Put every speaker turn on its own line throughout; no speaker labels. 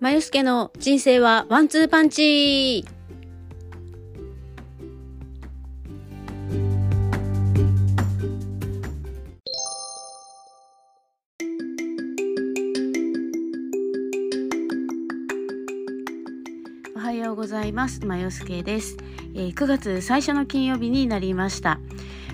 まゆすけの人生はワンツーパンチおはようございます。まゆすけです、えー9月最初の金曜日になりました。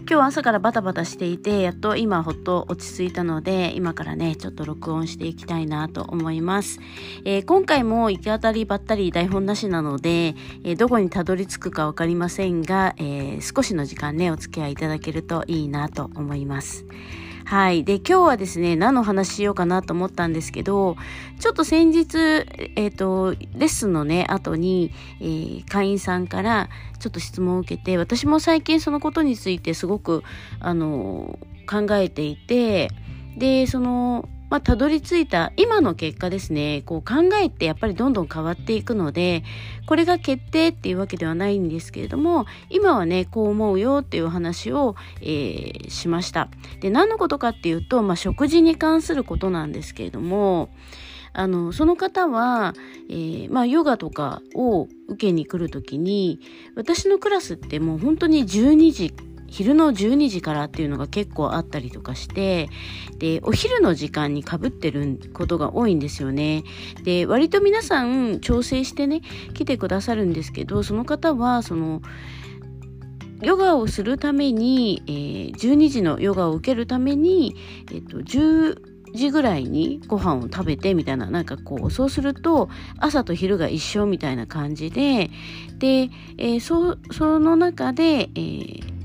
今日朝からバタバタしていてやっと今ほっと落ち着いたので今からねちょっと録音していきたいなと思います、えー今回も行き当たりばったり台本なしなので、えーどこにたどり着くか分かりませんが、えー少しの時間ねお付き合いいただけるといいなと思います。はい。で、今日はですね、何の話しようかなと思ったんですけど、ちょっと先日、えっ、と、レッスンのね、後に、えー会員さんからちょっと質問を受けて、私も最近そのことについてすごく、あの、考えていて、で、その、まあ、たどり着いた今の結果ですね、こう考えってやっぱりどんどん変わっていくので、これが決定っていうわけではないんですけれども、今はね、こう思うよっていう話を、えーしました。で、何のことかっていうと、まあ、食事に関することなんですけれども、あの、その方は、えーまあ、ヨガとかを受けに来るときに、私のクラスってもう本当に12時、昼の12時からっていうのが結構あったりとかして、で、お昼の時間に被ってることが多いんですよね。で、割と皆さん調整してね、来てくださるんですけど、その方は、その、ヨガをするために、えー12時のヨガを受けるために、えっと、10時ぐらいにご飯を食べてみたいな、なんかこう、そうすると朝と昼が一緒みたいな感じで、で、えーそその中で、えー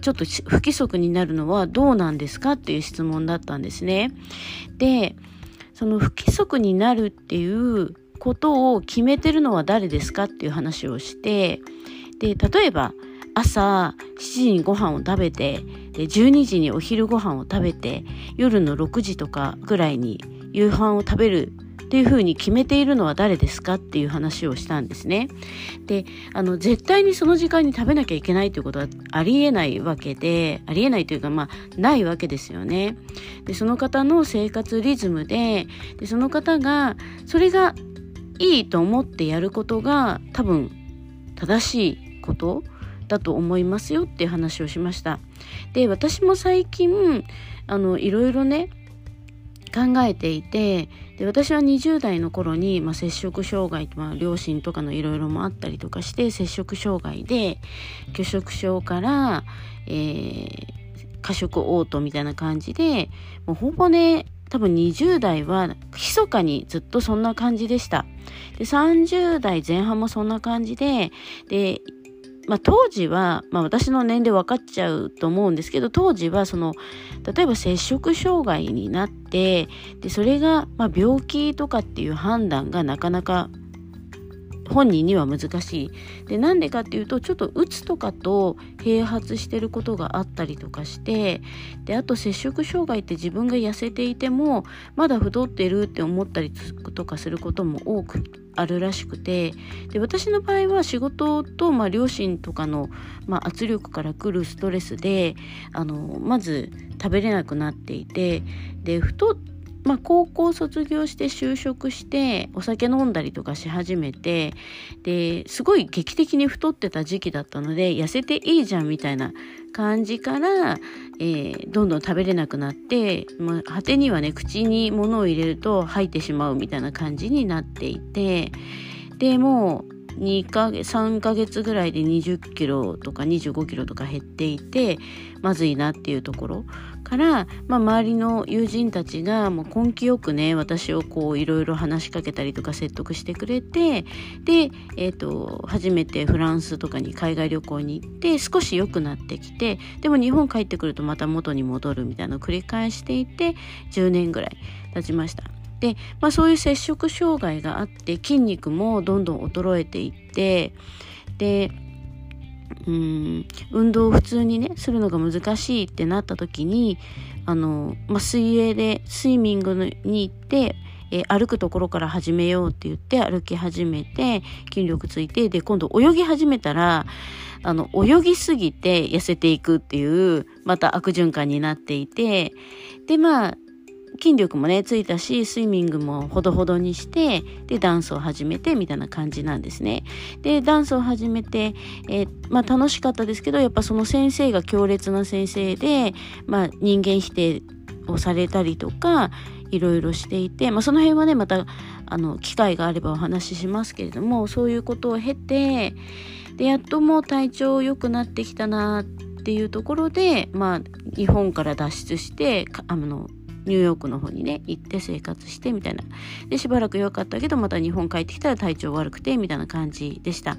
ちょっと不規則になるのはどうなんですかっていう質問だったんですね。で、その不規則になるっていうことを決めてるのは誰ですかっていう話をして、で、例えば朝7時にご飯を食べて、で12時にお昼ご飯を食べて、夜の6時とかぐらいに夕飯を食べるっていうふうに決めているのは誰ですかっていう話をしたんですね。で、あの、絶対にその時間に食べなきゃいけないということはありえないわけで、ありえないというか、まあ、ないわけですよね。で、その方の生活リズムで、で、その方が、それがいいと思ってやることが多分正しいことだと思いますよっていう話をしました。で、私も最近、あの、いろいろね、考えていてで私は20代の頃に、まあ、摂食障害、まあ、両親とかのいろいろもあったりとかして摂食障害で拒食症から、えー過食嘔吐みたいな感じでもうほぼね多分20代は密かにずっとそんな感じでした。で30代前半もそんな感じででまあ、当時は、まあ、私の年齢分かっちゃうと思うんですけど当時はその例えば摂食障害になってでそれが、まあ、病気とかっていう判断がなかなか本人には難しい。でなんでかっていうとちょっとうつとかと併発してることがあったりとかしてであと摂食障害って自分が痩せていてもまだ太ってるって思ったりとかすることも多くあるらしくてで私の場合は仕事と、まあ、両親とかの、まあ、圧力からくるストレスであのまず食べれなくなっていてで太っまあ、高校卒業して就職してお酒飲んだりとかし始めてですごい劇的に太ってた時期だったので痩せていいじゃんみたいな感じから、えーどんどん食べれなくなって、まあ、果てにはね口に物を入れると吐いてしまうみたいな感じになっていてでもう2か月3ヶ月ぐらいで20キロとか25キロとか減っていてまずいなっていうところから、まあ、周りの友人たちがもう根気よくね私をこういろいろ話しかけたりとか説得してくれてで、えー、と初めてフランスとかに海外旅行に行って少し良くなってきてでも日本帰ってくるとまた元に戻るみたいなのを繰り返していて10年ぐらい経ちました。で、まあ、そういう摂食障害があって筋肉もどんどん衰えていってでうん運動を普通にねするのが難しいってなった時にあの、まあ、水泳でスイミングに行って、え歩くところから始めようって言って歩き始めて筋力ついてで今度泳ぎ始めたらあの泳ぎすぎて痩せていくっていうまた悪循環になっていてでまあ筋力もねついたしスイミングもほどほどにしてでダンスを始めてみたいな感じなんですね。でダンスを始めて、え、まあ、楽しかったですけどやっぱその先生が強烈な先生で、まあ、人間否定をされたりとかいろいろしていて、まあ、その辺はねまたあの機会があればお話ししますけれどもそういうことを経てでやっともう体調良くなってきたなっていうところで、まあ、日本から脱出してあのニューヨークの方にね行って生活してみたいな。でしばらく良かったけどまた日本帰ってきたら体調悪くてみたいな感じでした。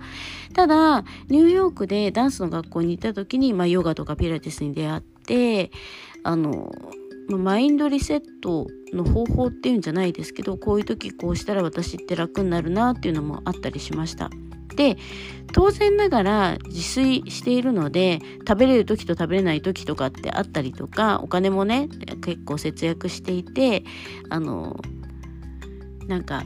ただニューヨークでダンスの学校に行った時に、まあ、ヨガとかピラティスに出会ってあのマインドリセットの方法っていうんじゃないですけどこういう時こうしたら私って楽になるなっていうのもあったりしました。で当然ながら自炊しているので食べれる時と食べれない時とかってあったりとかお金もね結構節約していてあのなんか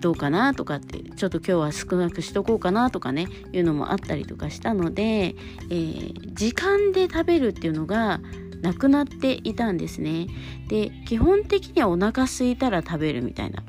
どうかなとかってちょっと今日は少なくしとこうかなとかねいうのもあったりとかしたので、えー、時間で食べるっていうのがなくなっていたんですね。で基本的にはお腹空いたら食べるみたいな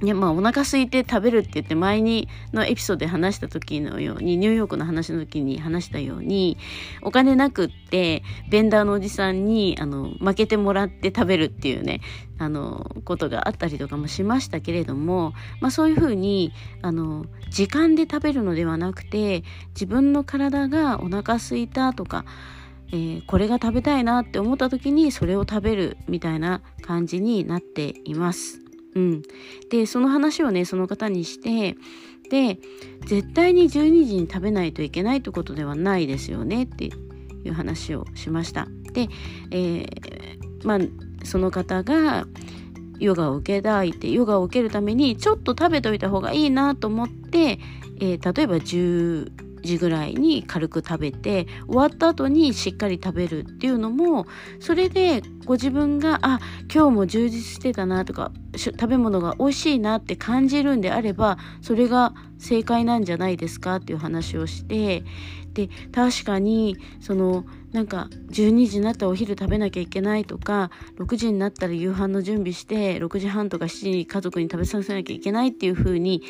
いやまあお腹空いて食べるって言って前にのエピソードで話した時のようにニューヨークの話の時に話したようにお金なくってベンダーのおじさんにあの負けてもらって食べるっていうねあのことがあったりとかもしましたけれども、まあ、そういうふうにあの時間で食べるのではなくて自分の体がお腹空いたとかえー、これが食べたいなって思った時にそれを食べるみたいな感じになっています。うん、でその話をねその方にしてで絶対に12時に食べないといけないってことではないですよねっていう話をしました。で、えー、まあその方がヨガを受けたいってヨガを受けるためにちょっと食べといた方がいいなと思って、えー、例えば10時ぐらいに軽く食べて終わった後にしっかり食べるっていうのもそれでご自分があ今日も充実してたなとか食べ物が美味しいなって感じるんであればそれが正解なんじゃないですかっていう話をしてで確かにそのなんか12時になったらお昼食べなきゃいけないとか6時になったら夕飯の準備して6時半とか7時に家族に食べさせなきゃいけないっていう風に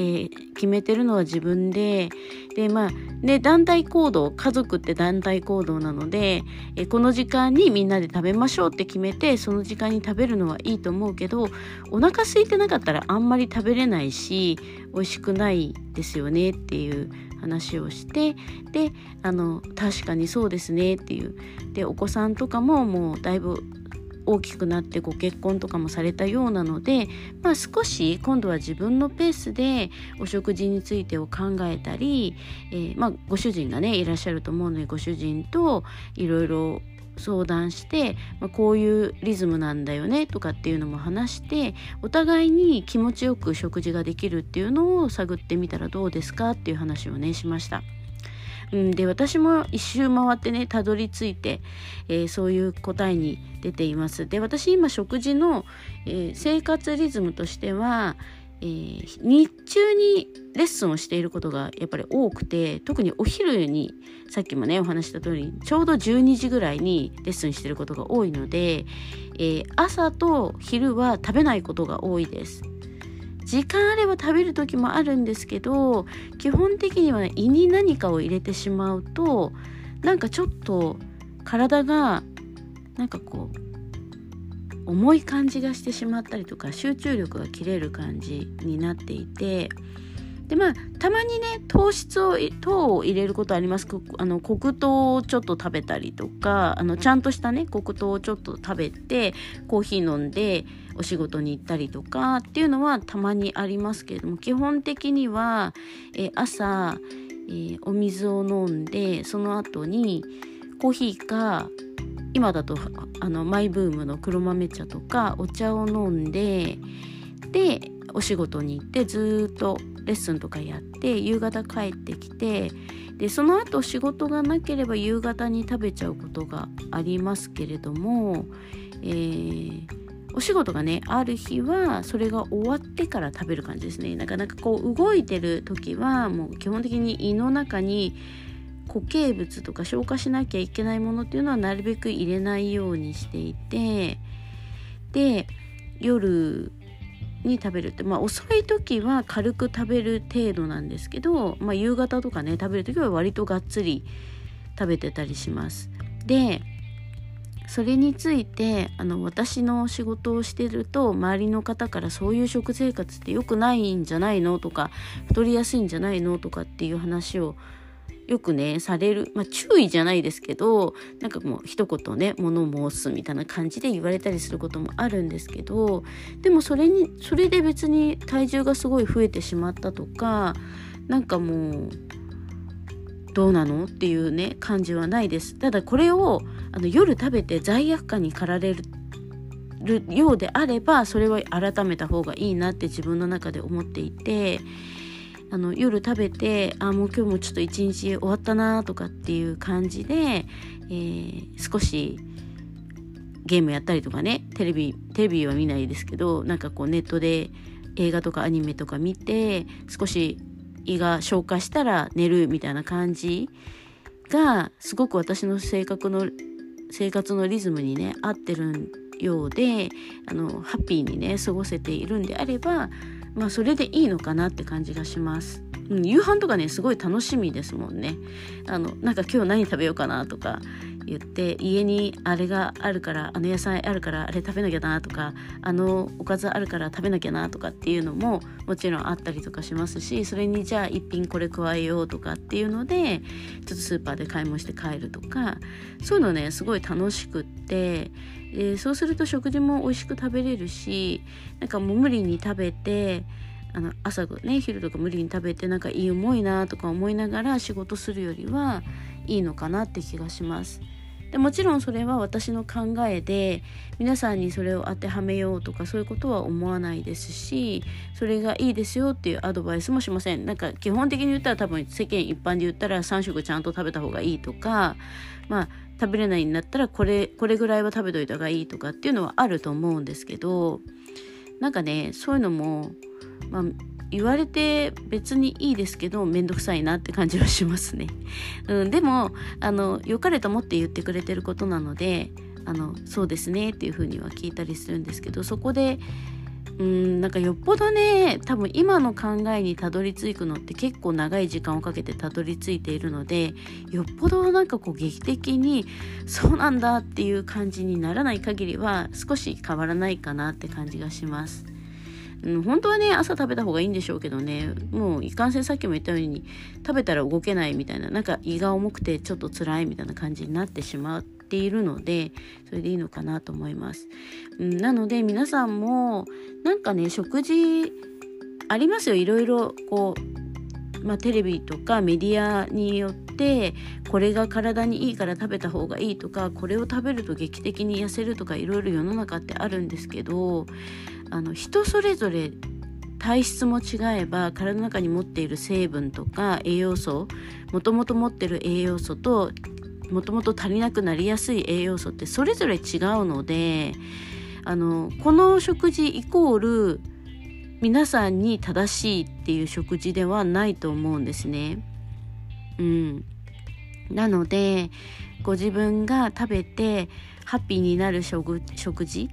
えー、決めてるのは自分ででまあね団体行動家族って団体行動なので、えー、この時間にみんなで食べましょうって決めてその時間に食べるのはいいと思うけどお腹空いてなかったらあんまり食べれないし美味しくないですよねっていう話をしてであの確かにそうですねっていう。でお子さんとかももうだいぶ大きくなってご結婚とかもされたようなので、まあ、少し今度は自分のペースでお食事についてを考えたり、えー、まあ、ご主人がねいらっしゃると思うのでご主人といろいろ相談して、まあ、こういうリズムなんだよねとかっていうのも話してお互いに気持ちよく食事ができるっていうのを探ってみたらどうですかっていう話をねしました。うん、で私も一周回ってねたどり着いて、えー、そういう答えに出ていますで私今食事の、えー、生活リズムとしては、えー、日中にレッスンをしていることがやっぱり多くて特にお昼にさっきもねお話した通りちょうど12時ぐらいにレッスンしてることが多いので、え朝と昼は食べないことが多いです。時間あれば食べる時もあるんですけど基本的には、ね、胃に何かを入れてしまうとなんかちょっと体がなんかこう重い感じがしてしまったりとか集中力が切れる感じになっていてでまあたまにね糖質を糖を入れることあります。あの黒糖をちょっと食べたりとかあのちゃんとしたね黒糖をちょっと食べてコーヒー飲んでお仕事に行ったりとかっていうのはたまにありますけれども基本的には、え朝、えー、お水を飲んでその後にコーヒーか今だとあのマイブームの黒豆茶とかお茶を飲んででお仕事に行ってずっとレッスンとかやって夕方帰ってきてでその後仕事がなければ夕方に食べちゃうことがありますけれども、えー、お仕事がねある日はそれが終わってから食べる感じですね。なかなかこう動いてる時はもう基本的に胃の中に固形物とか消化しなきゃいけないものっていうのはなるべく入れないようにしていてで夜に食べるってまあ遅い時は軽く食べる程度なんですけど、まあ、夕方とかね食べる時は割とがっつり食べてたりします。でそれについてあの私の仕事をしてると周りの方からそういう食生活って良くないんじゃないのとか太りやすいんじゃないのとかっていう話をよくねされるまあ注意じゃないですけどなんかもう一言ね物申すみたいな感じで言われたりすることもあるんですけどでもそれにそれで別に体重がすごい増えてしまったとかなんかもうどうなのっていうね感じはないです。ただこれをあの夜食べて罪悪感に駆られるようであればそれは改めた方がいいなって自分の中で思っていてあの夜食べてあもう今日もちょっと一日終わったなとかっていう感じで、えー、少しゲームやったりとかねテレビテレビは見ないですけどなんかこうネットで映画とかアニメとか見て少し胃が消化したら寝るみたいな感じがすごく私の性格の生活のリズムにね合ってるようであのハッピーにね過ごせているんであればまあそれでいいのかなって感じがします。うん、夕飯とかねすごい楽しみですもんね。あのなんか今日何食べようかなとか言って家にあれがあるからあの野菜あるからあれ食べなきゃなとかあのおかずあるから食べなきゃなとかっていうのももちろんあったりとかしますしそれにじゃあ一品これ加えようとかっていうのでちょっとスーパーで買い物して帰るとかそういうのねすごい楽しくってでそうすると食事も美味しく食べれるしなんかもう無理に食べてあの朝ね昼とか無理に食べてなんかいい重いなとか思いながら仕事するよりはいいのかなって気がします。でもちろんそれは私の考えで皆さんにそれを当てはめようとかそういうことは思わないですしそれがいいですよっていうアドバイスもしません。なんか基本的に言ったら多分世間一般で言ったら3食ちゃんと食べた方がいいとかまあ食べれないんだったらこれこれぐらいは食べといた方がいいとかっていうのはあると思うんですけどなんかねそういうのも、まあ、言われて別にいいですけど面倒くさいなって感じはしますね。うん、でもあの良かれと思って言ってくれてることなのであのそうですねっていうふうには聞いたりするんですけどそこでうんなんかよっぽどね多分今の考えにたどり着くのって結構長い時間をかけてたどり着いているのでよっぽどなんかこう劇的にそうなんだっていう感じにならない限りは少し変わらないかなって感じがします。うん、本当はね朝食べた方がいいんでしょうけどね。もういかんせんさっきも言ったように食べたら動けないみたいな。なんか胃が重くてちょっと辛いみたいな感じになってしまっているのでそれでいいのかなと思います、うん、なので皆さんもなんかね食事ありますよ。いろいろこう、まあ、テレビとかメディアによってこれが体にいいから食べた方がいいとかこれを食べると劇的に痩せるとかいろいろ世の中ってあるんですけどあの人それぞれ体質も違えば体の中に持っている成分とか栄養素もともと持ってる栄養素ともともと足りなくなりやすい栄養素ってそれぞれ違うのであのこの食事イコール皆さんに正しいっていう食事ではないと思うんですね。うん、なのでご自分が食べてハッピーになる食事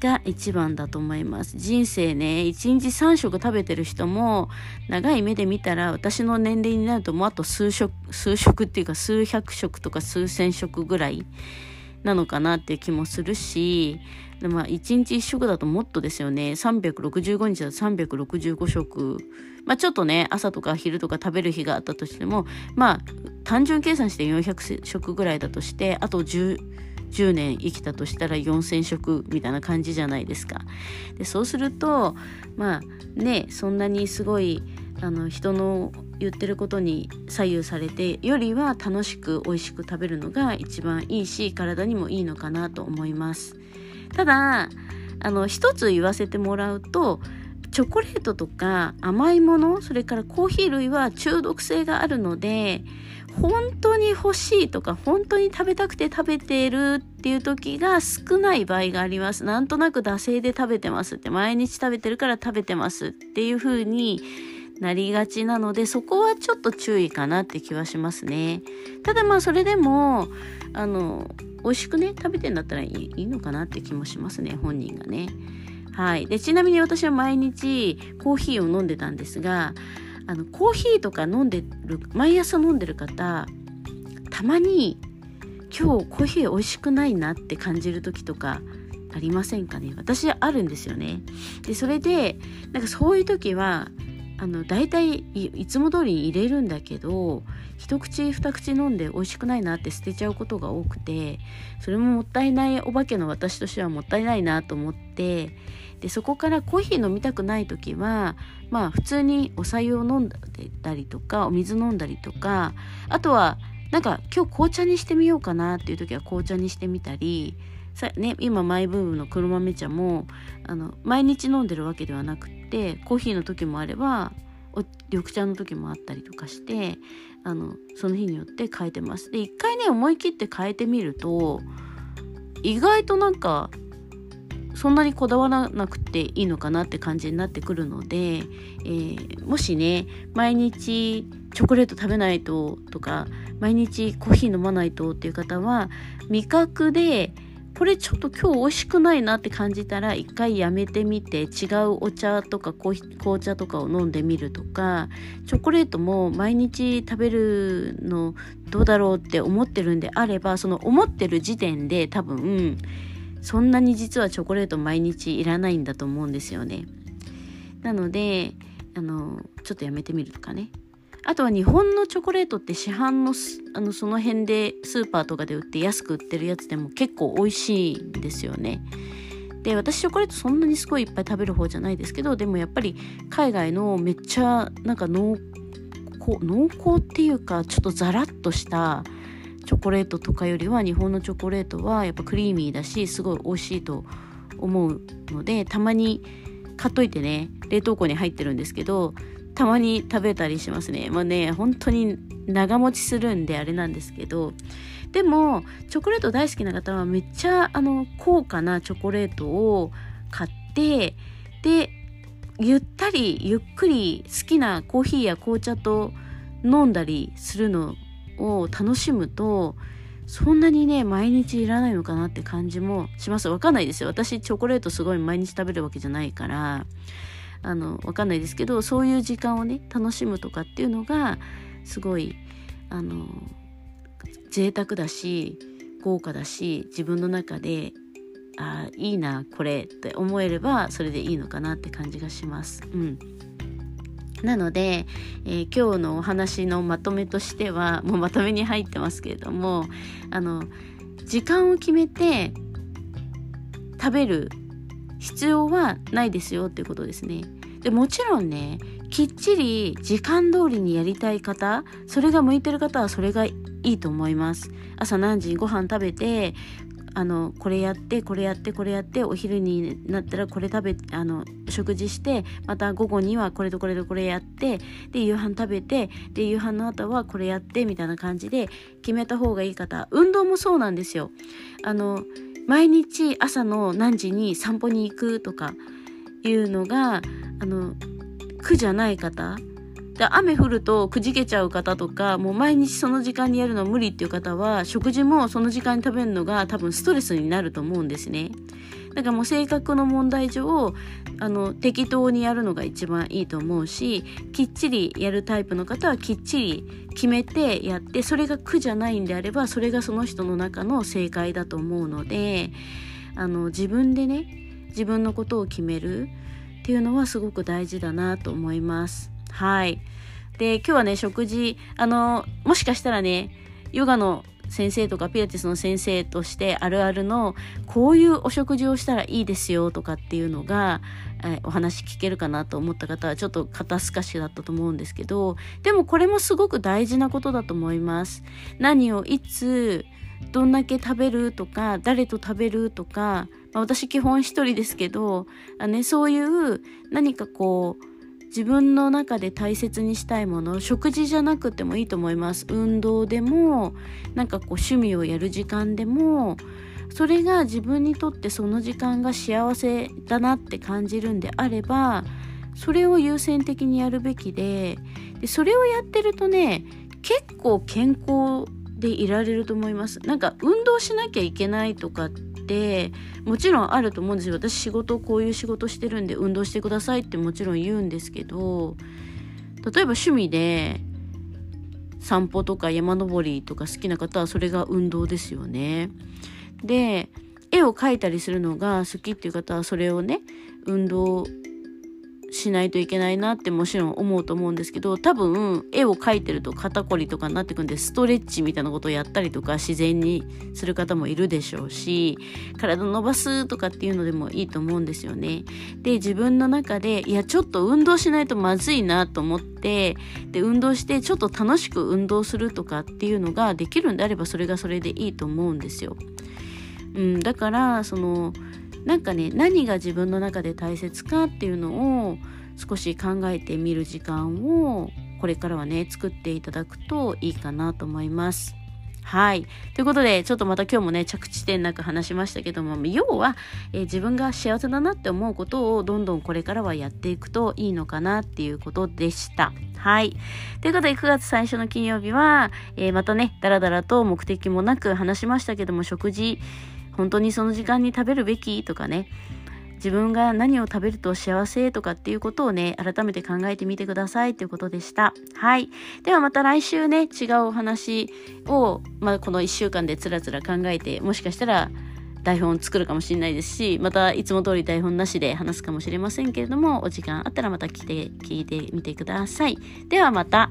が一番だと思います。人生ね、1日3食食べてる人も、長い目で見たら私の年齢になるともうあと数食、数食っていうか数百食とか数千食ぐらいなのかなっていう気もするし、まあ、1日1食だともっとですよね。365日だと365食。まあちょっとね、朝とか昼とか食べる日があったとしても、まあ単純計算して400食ぐらいだとして、あと10、10年生きたとしたら4,000食みたいな感じじゃないですか。でそうするとまあねそんなにすごいあの人の言ってることに左右されてよりは楽しく美味しく食べるのが一番いいし体にもいいのかなと思います。ただあの一つ言わせてもらうとチョコレートとか甘いものそれからコーヒー類は中毒性があるので本当に欲しいとか本当に食べたくて食べてるっていう時が少ない場合があります。なんとなく惰性で食べてますって毎日食べてるから食べてますっていう風になりがちなのでそこはちょっと注意かなって気はしますね。ただまあそれでもあの美味しくね食べてんだったらいいいいのかなって気もしますね本人がね。はい、でちなみに私は毎日コーヒーを飲んでたんですがあのコーヒーとか飲んでる毎朝飲んでる方たまに今日コーヒー美味しくないなって感じる時とかありませんかね？私あるんですよね。でそれでなんかそういう時はあの大体いつも通りに入れるんだけど一口二口飲んで美味しくないなって捨てちゃうことが多くてそれももったいないお化けの私としてはもったいないなと思ってでそこからコーヒー飲みたくない時はまあ普通にお茶を飲んでたりとかお水飲んだりとかあとはなんか今日紅茶にしてみようかなっていう時は紅茶にしてみたりさ、ね、今マイブームの黒豆茶もあの毎日飲んでるわけではなくってコーヒーの時もあれば緑茶の時もあったりとかしてあのその日によって変えてます。で一回ね思い切って変えてみると意外となんかそんなにこだわらなくていいのかなって感じになってくるので、えー、もしね毎日チョコレート食べないととか毎日コーヒー飲まないとっていう方は味覚でこれちょっと今日美味しくないなって感じたら一回やめてみて違うお茶とか紅茶とかを飲んでみるとかチョコレートも毎日食べるのどうだろうって思ってるんであればその思ってる時点で多分そんなに実はチョコレート毎日いらないんだと思うんですよね。なのであのちょっとやめてみるとかね。あとは日本のチョコレートって市販のあのその辺でスーパーとかで売って安く売ってるやつでも結構美味しいんですよね。で私チョコレートそんなにすごいいっぱい食べる方じゃないですけどでもやっぱり海外のめっちゃなんか濃厚っていうかちょっとザラッとしたチョコレートとかよりは日本のチョコレートはやっぱクリーミーだしすごい美味しいと思うのでたまに買っといてね冷凍庫に入ってるんですけどたまに食べたりしますね。まあね本当に長持ちするんであれなんですけど。でもチョコレート大好きな方はめっちゃあの高価なチョコレートを買ってでゆったりゆっくり好きなコーヒーや紅茶と飲んだりするのを楽しむとそんなにね毎日いらないのかなって感じもします。わかんないですよ。私チョコレートすごい毎日食べるわけじゃないから。あのわかんないですけどそういう時間をね楽しむとかっていうのがすごいあの贅沢だし豪華だし自分の中であいいなこれって思えればそれでいいのかなって感じがします。うんなので、えー、今日のお話のまとめとしてはもうまとめに入ってますけれどもあの時間を決めて食べる必要はないですよっていうことですね。でもちろんねきっちり時間通りにやりたい方それが向いてる方はそれがいいと思います。朝何時にご飯食べてあのこれやってこれやってこれやってお昼になったらこれ食べあの食事してまた午後にはこれとこれとこれやってで夕飯食べてで夕飯の後はこれやってみたいな感じで決めた方がいい方。運動もそうなんですよ。あの毎日朝の何時に散歩に行くとかいうのがあの苦じゃない方で雨降るとくじけちゃう方とかもう毎日その時間にやるの無理っていう方は食事もその時間に食べるのが多分ストレスになると思うんですね。だからもう性格の問題上あの適当にやるのが一番いいと思うしきっちりやるタイプの方はきっちり決めてやってそれが苦じゃないんであればそれがその人の中の正解だと思うのであの自分でね自分のことを決めるっていうのはすごく大事だなと思います。はい。で、今日はね、食事、あの、もしかしたらね、ヨガの先生とかピラティスの先生としてあるあるのこういうお食事をしたらいいですよとかっていうのが、えお話聞けるかなと思った方はちょっと肩透かしだったと思うんですけどでもこれもすごく大事なことだと思います。何をいつどんだけ食べるとか誰と食べるとか、まあ、私基本一人ですけどあ、ね、そういう何かこう自分の中で大切にしたいもの食事じゃなくてもいいと思います。運動でもなんかこう趣味をやる時間でもそれが自分にとってその時間が幸せだなって感じるんであればそれを優先的にやるべきででそれをやってるとね結構健康でいられると思います。なんか運動しなきゃいけないとかってもちろんあると思うんですよ私仕事こういう仕事してるんで運動してくださいってもちろん言うんですけど例えば趣味で散歩とか山登りとか好きな方はそれが運動ですよね。で絵を描いたりするのが好きっていう方はそれをね運動しないといけないなってもちろん思うと思うんですけど多分絵を描いてると肩こりとかになってくんでストレッチみたいなことをやったりとか自然にする方もいるでしょうし体伸ばすとかっていうのでもいいと思うんですよね。で自分の中でいやちょっと運動しないとまずいなと思ってで運動してちょっと楽しく運動するとかっていうのができるんであればそれがそれでいいと思うんですよ。うん、だからそのなんかね何が自分の中で大切かっていうのを少し考えてみる時間をこれからはね作っていただくといいかなと思います。はい。ということで、ちょっとまた今日もね、着地点なく話しましたけども、要は、えー、自分が幸せだなって思うことをどんどんこれからはやっていくといいのかなっていうことでした。はい。ということで、9月最初の金曜日は、えー、またね、だらだらと目的もなく話しましたけども、食事、本当にその時間に食べるべきとかね自分が何を食べると幸せとかっていうことをね改めて考えてみてくださいということでした。はい。ではまた来週ね違うお話を、まあ、この1週間でつらつら考えてもしかしたら台本作るかもしれないですしまたいつも通り台本なしで話すかもしれませんけれどもお時間あったらまた来て聞いてみてください。ではまた。